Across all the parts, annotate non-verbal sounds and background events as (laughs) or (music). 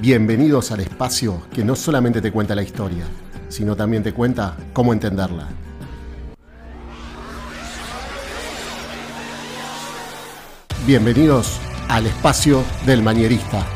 Bienvenidos al espacio que no solamente te cuenta la historia, sino también te cuenta cómo entenderla. Bienvenidos al espacio del mañerista.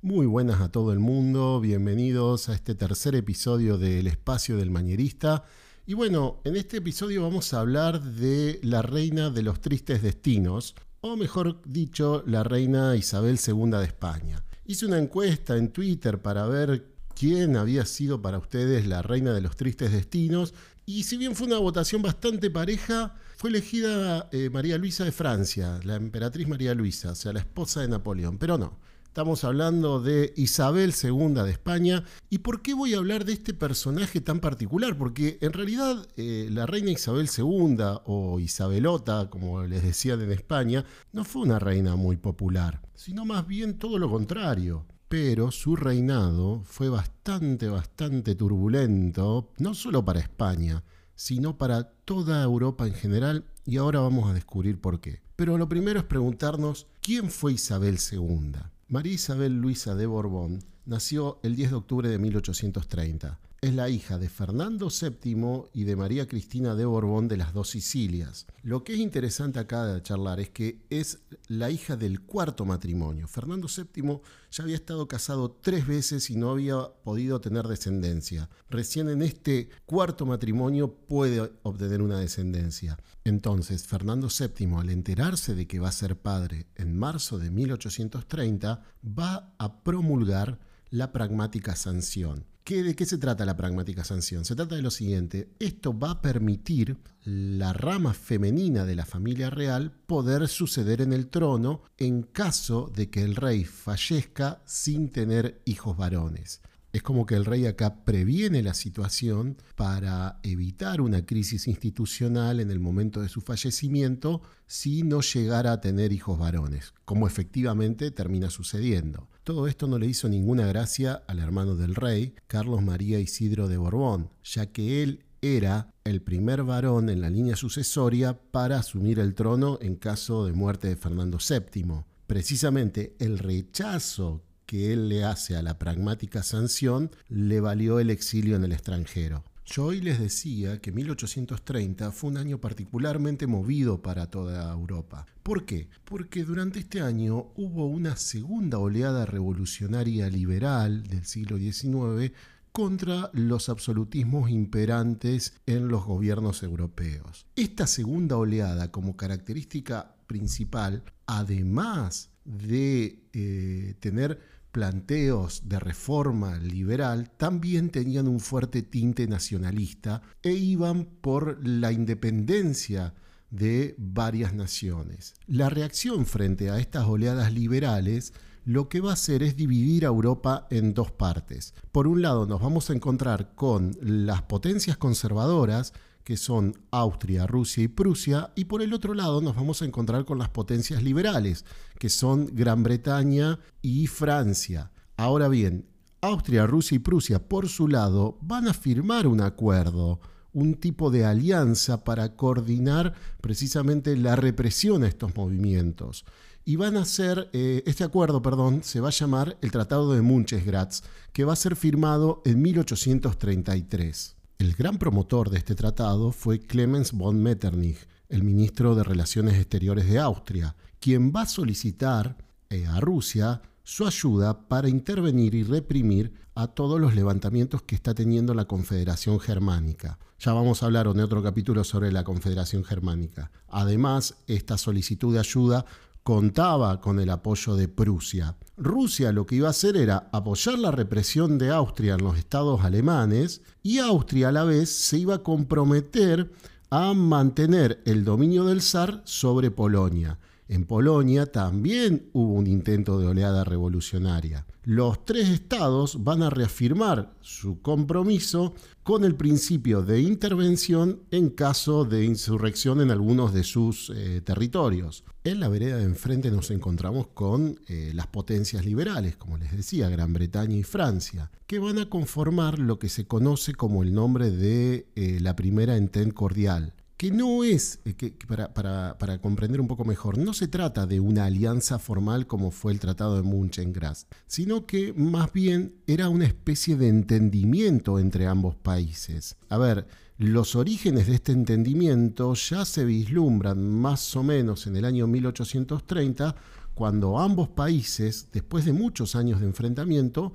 Muy buenas a todo el mundo, bienvenidos a este tercer episodio del espacio del mañerista. Y bueno, en este episodio vamos a hablar de la reina de los tristes destinos, o mejor dicho, la reina Isabel II de España. Hice una encuesta en Twitter para ver quién había sido para ustedes la reina de los tristes destinos. Y si bien fue una votación bastante pareja, fue elegida eh, María Luisa de Francia, la emperatriz María Luisa, o sea, la esposa de Napoleón. Pero no, Estamos hablando de Isabel II de España. ¿Y por qué voy a hablar de este personaje tan particular? Porque en realidad eh, la reina Isabel II o Isabelota, como les decían en España, no fue una reina muy popular, sino más bien todo lo contrario. Pero su reinado fue bastante, bastante turbulento, no solo para España, sino para toda Europa en general, y ahora vamos a descubrir por qué. Pero lo primero es preguntarnos, ¿quién fue Isabel II? María Isabel Luisa de Borbón nació el 10 de octubre de 1830. Es la hija de Fernando VII y de María Cristina de Borbón de las dos Sicilias. Lo que es interesante acá de charlar es que es la hija del cuarto matrimonio. Fernando VII ya había estado casado tres veces y no había podido tener descendencia. Recién en este cuarto matrimonio puede obtener una descendencia. Entonces, Fernando VII, al enterarse de que va a ser padre en marzo de 1830, va a promulgar la pragmática sanción. ¿De qué se trata la pragmática sanción? Se trata de lo siguiente, esto va a permitir la rama femenina de la familia real poder suceder en el trono en caso de que el rey fallezca sin tener hijos varones. Es como que el rey acá previene la situación para evitar una crisis institucional en el momento de su fallecimiento si no llegara a tener hijos varones, como efectivamente termina sucediendo. Todo esto no le hizo ninguna gracia al hermano del rey, Carlos María Isidro de Borbón, ya que él era el primer varón en la línea sucesoria para asumir el trono en caso de muerte de Fernando VII. Precisamente el rechazo que él le hace a la pragmática sanción le valió el exilio en el extranjero. Yo hoy les decía que 1830 fue un año particularmente movido para toda Europa. ¿Por qué? Porque durante este año hubo una segunda oleada revolucionaria liberal del siglo XIX contra los absolutismos imperantes en los gobiernos europeos. Esta segunda oleada, como característica principal, además de eh, tener planteos de reforma liberal también tenían un fuerte tinte nacionalista e iban por la independencia de varias naciones. La reacción frente a estas oleadas liberales lo que va a hacer es dividir a Europa en dos partes. Por un lado nos vamos a encontrar con las potencias conservadoras que son Austria, Rusia y Prusia, y por el otro lado nos vamos a encontrar con las potencias liberales, que son Gran Bretaña y Francia. Ahora bien, Austria, Rusia y Prusia, por su lado, van a firmar un acuerdo, un tipo de alianza para coordinar precisamente la represión a estos movimientos. Y van a hacer, eh, este acuerdo, perdón, se va a llamar el Tratado de Munchesgratz, que va a ser firmado en 1833. El gran promotor de este tratado fue Clemens von Metternich, el ministro de Relaciones Exteriores de Austria, quien va a solicitar eh, a Rusia su ayuda para intervenir y reprimir a todos los levantamientos que está teniendo la Confederación Germánica. Ya vamos a hablar en otro capítulo sobre la Confederación Germánica. Además, esta solicitud de ayuda contaba con el apoyo de Prusia. Rusia lo que iba a hacer era apoyar la represión de Austria en los estados alemanes y Austria a la vez se iba a comprometer a mantener el dominio del zar sobre Polonia. En Polonia también hubo un intento de oleada revolucionaria. Los tres estados van a reafirmar su compromiso con el principio de intervención en caso de insurrección en algunos de sus eh, territorios. En la vereda de enfrente nos encontramos con eh, las potencias liberales, como les decía, Gran Bretaña y Francia, que van a conformar lo que se conoce como el nombre de eh, la Primera Entente Cordial, que no es, eh, que, para, comprender un poco mejor, no se trata de una alianza formal como fue el Tratado de München-Graz, sino que más bien era una especie de entendimiento entre ambos países. A ver, los orígenes de este entendimiento ya se vislumbran más o menos en el año 1830, cuando ambos países, después de muchos años de enfrentamiento,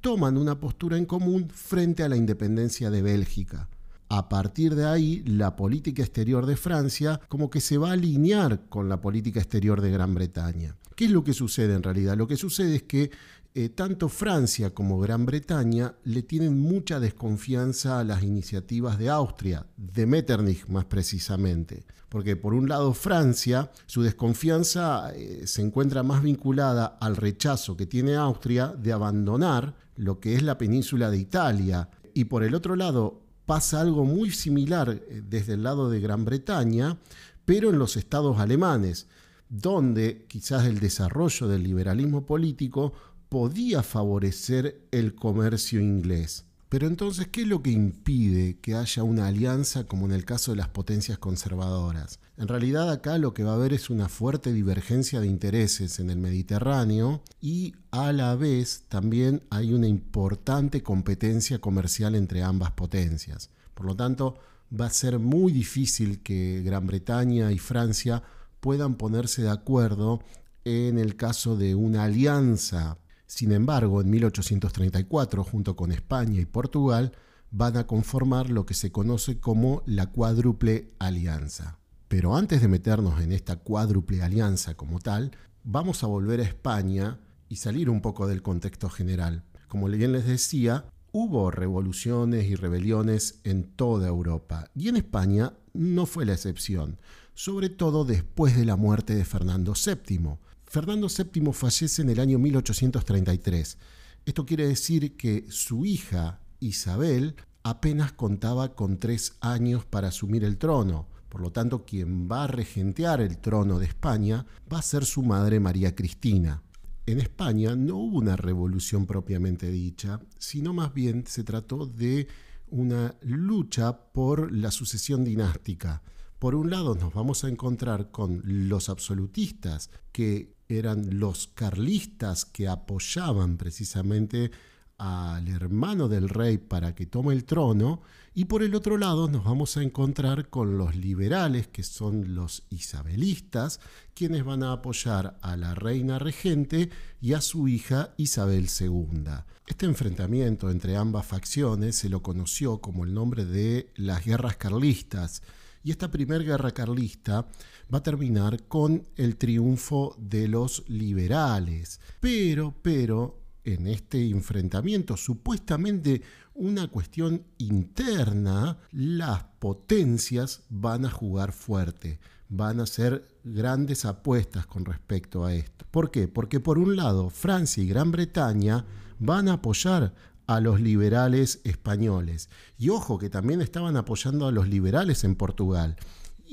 toman una postura en común frente a la independencia de Bélgica. A partir de ahí, la política exterior de Francia como que se va a alinear con la política exterior de Gran Bretaña. ¿Qué es lo que sucede en realidad? Lo que sucede es que eh, tanto Francia como Gran Bretaña le tienen mucha desconfianza a las iniciativas de Austria, de Metternich más precisamente. Porque por un lado Francia, su desconfianza eh, se encuentra más vinculada al rechazo que tiene Austria de abandonar lo que es la península de Italia. Y por el otro lado pasa algo muy similar eh, desde el lado de Gran Bretaña, pero en los estados alemanes, donde quizás el desarrollo del liberalismo político podía favorecer el comercio inglés. Pero entonces, ¿qué es lo que impide que haya una alianza como en el caso de las potencias conservadoras? En realidad acá lo que va a haber es una fuerte divergencia de intereses en el Mediterráneo y a la vez también hay una importante competencia comercial entre ambas potencias. Por lo tanto, va a ser muy difícil que Gran Bretaña y Francia puedan ponerse de acuerdo en el caso de una alianza sin embargo, en 1834, junto con España y Portugal, van a conformar lo que se conoce como la cuádruple alianza. Pero antes de meternos en esta cuádruple alianza como tal, vamos a volver a España y salir un poco del contexto general. Como bien les decía, hubo revoluciones y rebeliones en toda Europa y en España no fue la excepción, sobre todo después de la muerte de Fernando VII Fernando VII fallece en el año 1833. Esto quiere decir que su hija Isabel apenas contaba con tres años para asumir el trono. Por lo tanto, quien va a regentear el trono de España va a ser su madre María Cristina. En España no hubo una revolución propiamente dicha, sino más bien se trató de una lucha por la sucesión dinástica. Por un lado nos vamos a encontrar con los absolutistas que eran los carlistas que apoyaban precisamente al hermano del rey para que tome el trono, y por el otro lado nos vamos a encontrar con los liberales, que son los isabelistas, quienes van a apoyar a la reina regente y a su hija Isabel II. Este enfrentamiento entre ambas facciones se lo conoció como el nombre de las guerras carlistas, y esta primera guerra carlista va a terminar con el triunfo de los liberales. Pero, pero, en este enfrentamiento, supuestamente una cuestión interna, las potencias van a jugar fuerte, van a hacer grandes apuestas con respecto a esto. ¿Por qué? Porque por un lado Francia y Gran Bretaña van a apoyar a los liberales españoles. Y ojo que también estaban apoyando a los liberales en Portugal.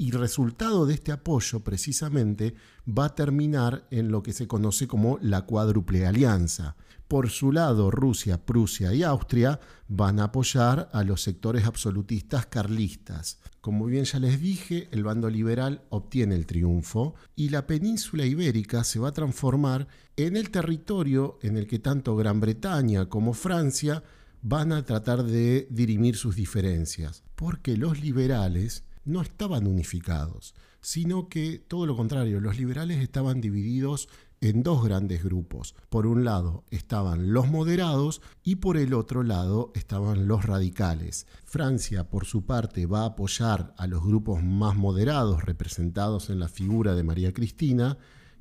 Y resultado de este apoyo precisamente va a terminar en lo que se conoce como la cuádruple alianza. Por su lado, Rusia, Prusia y Austria van a apoyar a los sectores absolutistas carlistas. Como bien ya les dije, el bando liberal obtiene el triunfo y la península ibérica se va a transformar en el territorio en el que tanto Gran Bretaña como Francia van a tratar de dirimir sus diferencias, porque los liberales no estaban unificados, sino que todo lo contrario, los liberales estaban divididos en dos grandes grupos. Por un lado estaban los moderados y por el otro lado estaban los radicales. Francia, por su parte, va a apoyar a los grupos más moderados representados en la figura de María Cristina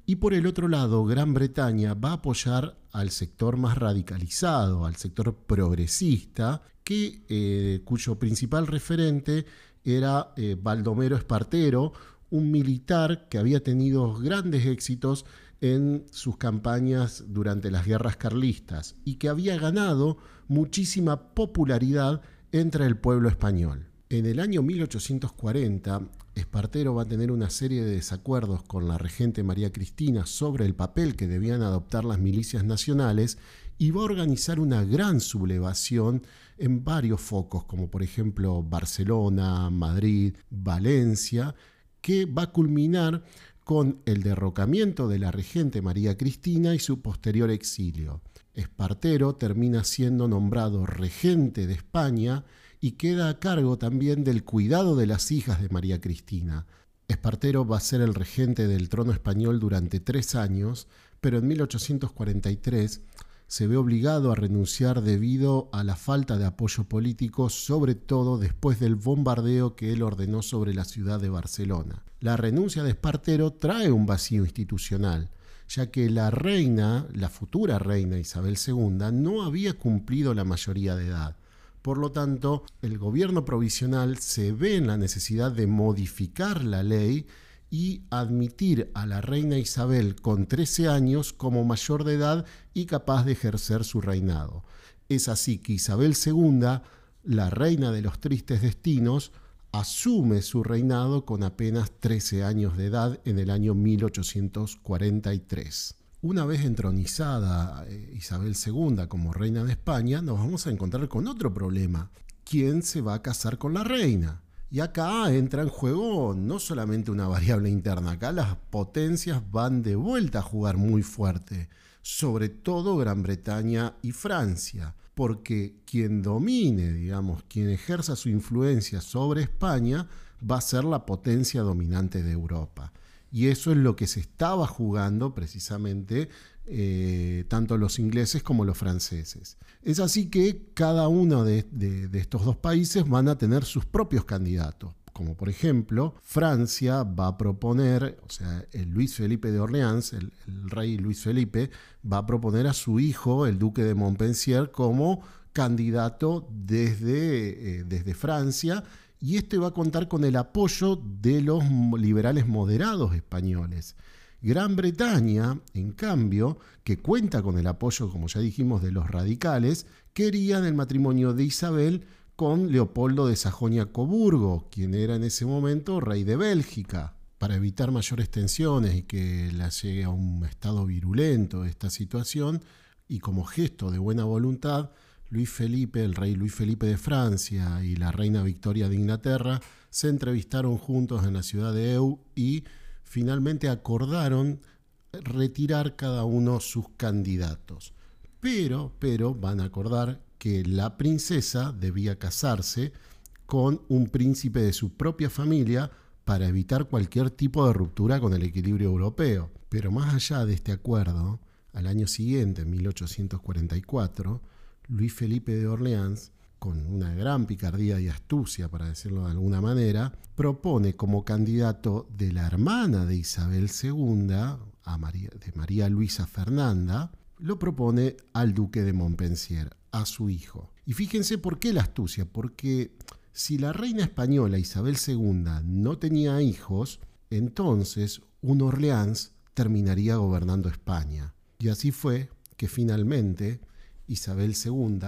y por el otro lado, Gran Bretaña va a apoyar al sector más radicalizado, al sector progresista, que, eh, cuyo principal referente era eh, Baldomero Espartero, un militar que había tenido grandes éxitos en sus campañas durante las guerras carlistas y que había ganado muchísima popularidad entre el pueblo español. En el año 1840, Espartero va a tener una serie de desacuerdos con la regente María Cristina sobre el papel que debían adoptar las milicias nacionales y va a organizar una gran sublevación en varios focos, como por ejemplo Barcelona, Madrid, Valencia, que va a culminar con el derrocamiento de la regente María Cristina y su posterior exilio. Espartero termina siendo nombrado regente de España y queda a cargo también del cuidado de las hijas de María Cristina. Espartero va a ser el regente del trono español durante tres años, pero en 1843 se ve obligado a renunciar debido a la falta de apoyo político, sobre todo después del bombardeo que él ordenó sobre la ciudad de Barcelona. La renuncia de Espartero trae un vacío institucional, ya que la reina, la futura reina Isabel II, no había cumplido la mayoría de edad. Por lo tanto, el gobierno provisional se ve en la necesidad de modificar la ley y admitir a la reina Isabel con 13 años como mayor de edad y capaz de ejercer su reinado. Es así que Isabel II, la reina de los tristes destinos, asume su reinado con apenas 13 años de edad en el año 1843. Una vez entronizada eh, Isabel II como reina de España, nos vamos a encontrar con otro problema. ¿Quién se va a casar con la reina? Y acá entra en juego no solamente una variable interna, acá las potencias van de vuelta a jugar muy fuerte, sobre todo Gran Bretaña y Francia, porque quien domine, digamos, quien ejerza su influencia sobre España va a ser la potencia dominante de Europa. Y eso es lo que se estaba jugando precisamente eh, tanto los ingleses como los franceses. Es así que cada uno de, estos dos países van a tener sus propios candidatos como por ejemplo Francia va a proponer, o sea, el Luis Felipe de Orleans, el, rey Luis Felipe, va a proponer a su hijo, el duque de Montpensier, como candidato desde, eh, desde Francia, y este va a contar con el apoyo de los liberales moderados españoles. Gran Bretaña, en cambio, que cuenta con el apoyo, como ya dijimos, de los radicales, querían el matrimonio de Isabel con Leopoldo de Sajonia-Coburgo, quien era en ese momento rey de Bélgica. Para evitar mayores tensiones y que la llegue a un estado virulento esta situación, y como gesto de buena voluntad, Luis Felipe, el rey Luis Felipe de Francia y la reina Victoria de Inglaterra se entrevistaron juntos en la ciudad de Eu y finalmente acordaron retirar cada uno sus candidatos. Pero, pero van a acordar que la princesa debía casarse con un príncipe de su propia familia para evitar cualquier tipo de ruptura con el equilibrio europeo. Pero más allá de este acuerdo, al año siguiente, en 1844, Luis Felipe de Orleans con una gran picardía y astucia, para decirlo de alguna manera, propone como candidato de la hermana de Isabel II, a María, de María Luisa Fernanda, lo propone al duque de Montpensier, a su hijo. Y fíjense por qué la astucia, porque si la reina española Isabel II no tenía hijos, entonces un Orleans terminaría gobernando España. Y así fue que finalmente Isabel II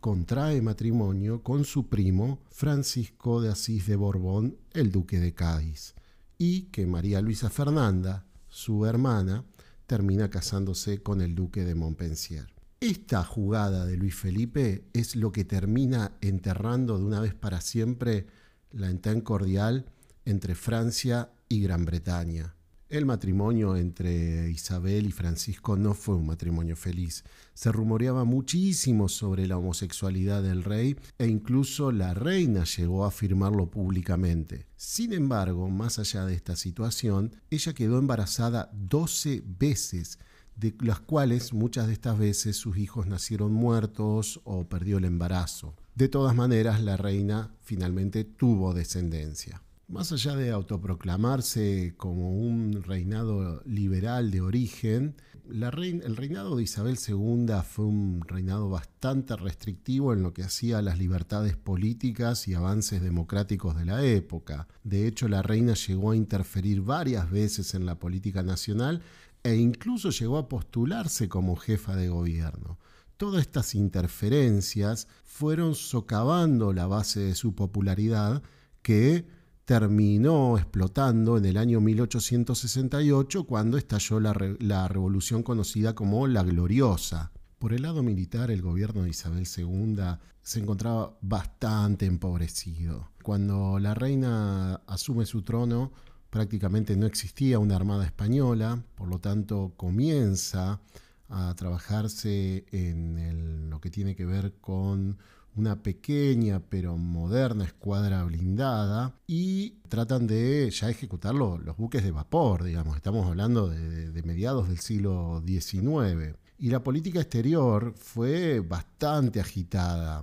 contrae matrimonio con su primo Francisco de Asís de Borbón, el duque de Cádiz, y que María Luisa Fernanda, su hermana, termina casándose con el duque de Montpensier. Esta jugada de Luis Felipe es lo que termina enterrando de una vez para siempre la entente cordial entre Francia y Gran Bretaña. El matrimonio entre Isabel y Francisco no fue un matrimonio feliz. Se rumoreaba muchísimo sobre la homosexualidad del rey e incluso la reina llegó a afirmarlo públicamente. Sin embargo, más allá de esta situación, ella quedó embarazada 12 veces de las cuales muchas de estas veces sus hijos nacieron muertos o perdió el embarazo. De todas maneras, la reina finalmente tuvo descendencia. Más allá de autoproclamarse como un reinado liberal de origen, el reinado de Isabel II fue un reinado bastante restrictivo en lo que hacía las libertades políticas y avances democráticos de la época. De hecho, la reina llegó a interferir varias veces en la política nacional e incluso llegó a postularse como jefa de gobierno. Todas estas interferencias fueron socavando la base de su popularidad que terminó explotando en el año 1868 cuando estalló la, revolución conocida como la Gloriosa. Por el lado militar, el gobierno de Isabel II se encontraba bastante empobrecido. Cuando la reina asume su trono, prácticamente no existía una armada española, por lo tanto comienza a trabajarse en lo que tiene que ver con una pequeña pero moderna escuadra blindada y tratan de ya ejecutar los, buques de vapor, digamos, estamos hablando de, mediados del siglo XIX. Y la política exterior fue bastante agitada.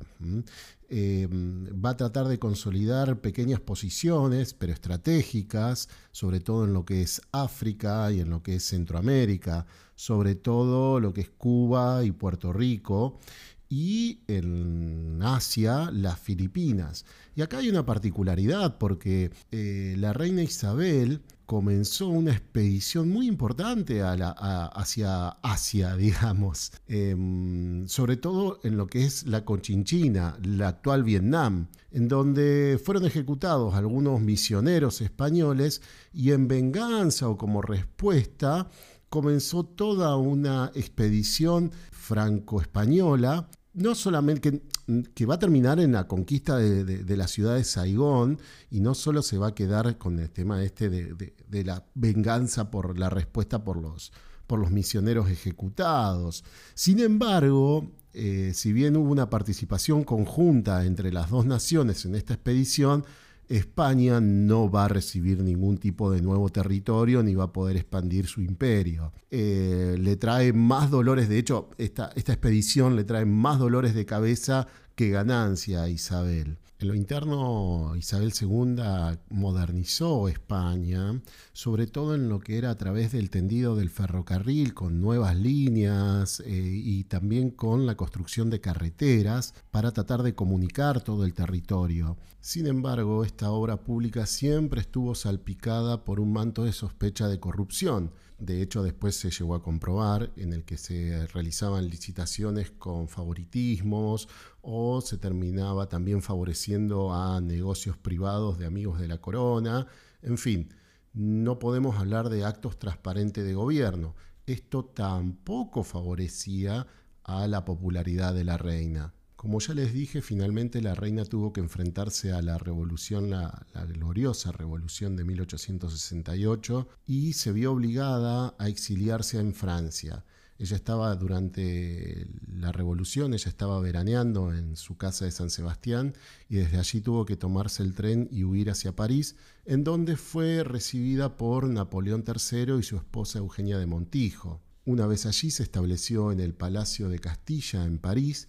Eh, va a tratar de consolidar pequeñas posiciones, pero estratégicas, sobre todo en lo que es África y en lo que es Centroamérica, sobre todo lo que es Cuba y Puerto Rico y en Asia las Filipinas. Y acá hay una particularidad porque eh, la reina Isabel comenzó una expedición muy importante hacia Asia, (laughs) digamos, em, sobre todo en lo que es la Conchinchina, la actual Vietnam, en donde fueron ejecutados algunos misioneros españoles y en venganza o como respuesta comenzó toda una expedición franco-española, no solamente que, va a terminar en la conquista de, la ciudad de Saigón y no solo se va a quedar con el tema este de, la venganza por la respuesta por los, por los misioneros ejecutados. Sin embargo, eh, si bien hubo una participación conjunta entre las dos naciones en esta expedición, España no va a recibir ningún tipo de nuevo territorio ni va a poder expandir su imperio. Eh, le trae más dolores, de hecho, esta, esta expedición le trae más dolores de cabeza que ganancia a Isabel. En lo interno, Isabel II modernizó España, sobre todo en lo que era a través del tendido del ferrocarril, con nuevas líneas eh, y también con la construcción de carreteras para tratar de comunicar todo el territorio. Sin embargo, esta obra pública siempre estuvo salpicada por un manto de sospecha de corrupción. De hecho, después se llegó a comprobar en el que se realizaban licitaciones con favoritismos o se terminaba también favoreciendo a negocios privados de amigos de la corona. En fin, no podemos hablar de actos transparentes de gobierno. Esto tampoco favorecía a la popularidad de la reina. Como ya les dije, finalmente la reina tuvo que enfrentarse a la revolución, la, gloriosa revolución de 1868, y se vio obligada a exiliarse en Francia. Ella estaba durante la revolución, ella estaba veraneando en su casa de San Sebastián y desde allí tuvo que tomarse el tren y huir hacia París, en donde fue recibida por Napoleón III y su esposa Eugenia de Montijo. Una vez allí se estableció en el Palacio de Castilla en París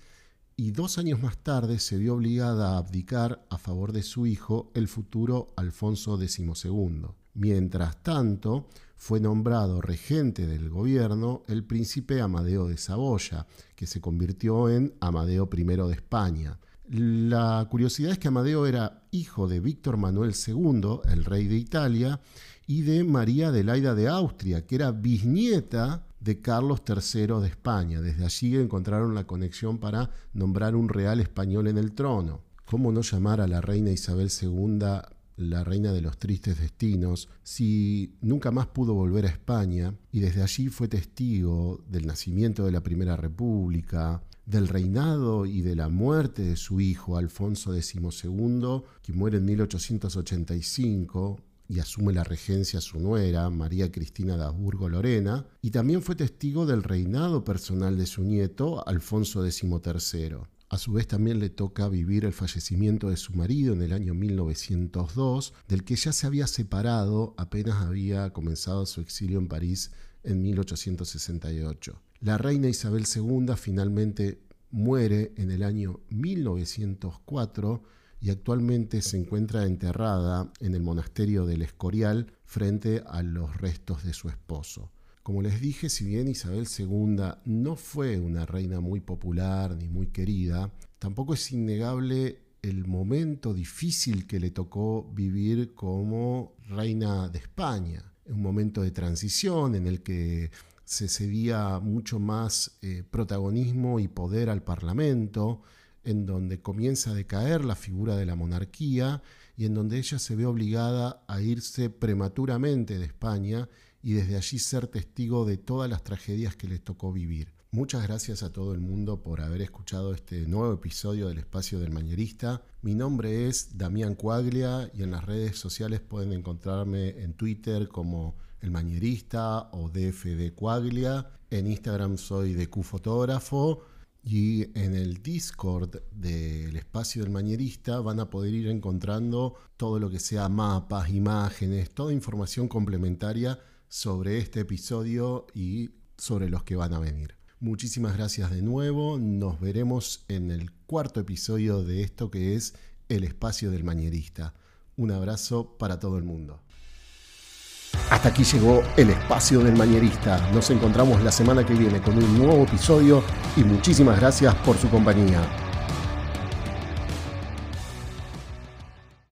y dos años más tarde se vio obligada a abdicar a favor de su hijo, el futuro Alfonso XII. Mientras tanto, fue nombrado regente del gobierno el príncipe Amadeo de Saboya, que se convirtió en Amadeo I de España. La curiosidad es que Amadeo era hijo de Víctor Manuel II, el rey de Italia, y de María Adelaida de Austria, que era bisnieta de Carlos III de España. Desde allí encontraron la conexión para nombrar un real español en el trono. ¿Cómo no llamar a la reina Isabel II la reina de los tristes destinos si nunca más pudo volver a España y desde allí fue testigo del nacimiento de la Primera República, del reinado y de la muerte de su hijo Alfonso XII, que muere en 1885, y asume la regencia su nuera, María Cristina de Habsburgo Lorena, y también fue testigo del reinado personal de su nieto, Alfonso XIII. A su vez también le toca vivir el fallecimiento de su marido en el año 1902, del que ya se había separado apenas había comenzado su exilio en París en 1868. La reina Isabel II finalmente muere en el año 1904 y actualmente se encuentra enterrada en el monasterio del Escorial frente a los restos de su esposo. Como les dije, si bien Isabel II no fue una reina muy popular ni muy querida, tampoco es innegable el momento difícil que le tocó vivir como reina de España. Un momento de transición en el que se cedía mucho más eh, protagonismo y poder al Parlamento, en donde comienza a decaer la figura de la monarquía y en donde ella se ve obligada a irse prematuramente de España y desde allí ser testigo de todas las tragedias que les tocó vivir. Muchas gracias a todo el mundo por haber escuchado este nuevo episodio del Espacio del Mañerista. Mi nombre es Damián Cuaglia y en las redes sociales pueden encontrarme en Twitter como El Mañerista o DFD Cuaglia. En Instagram soy de Fotógrafo y en el Discord del Espacio del Mañerista van a poder ir encontrando todo lo que sea mapas, imágenes, toda información complementaria sobre este episodio y sobre los que van a venir. Muchísimas gracias de nuevo, nos veremos en el cuarto episodio de esto que es El Espacio del Mañerista. Un abrazo para todo el mundo. Hasta aquí llegó el espacio del mañerista. Nos encontramos la semana que viene con un nuevo episodio y muchísimas gracias por su compañía.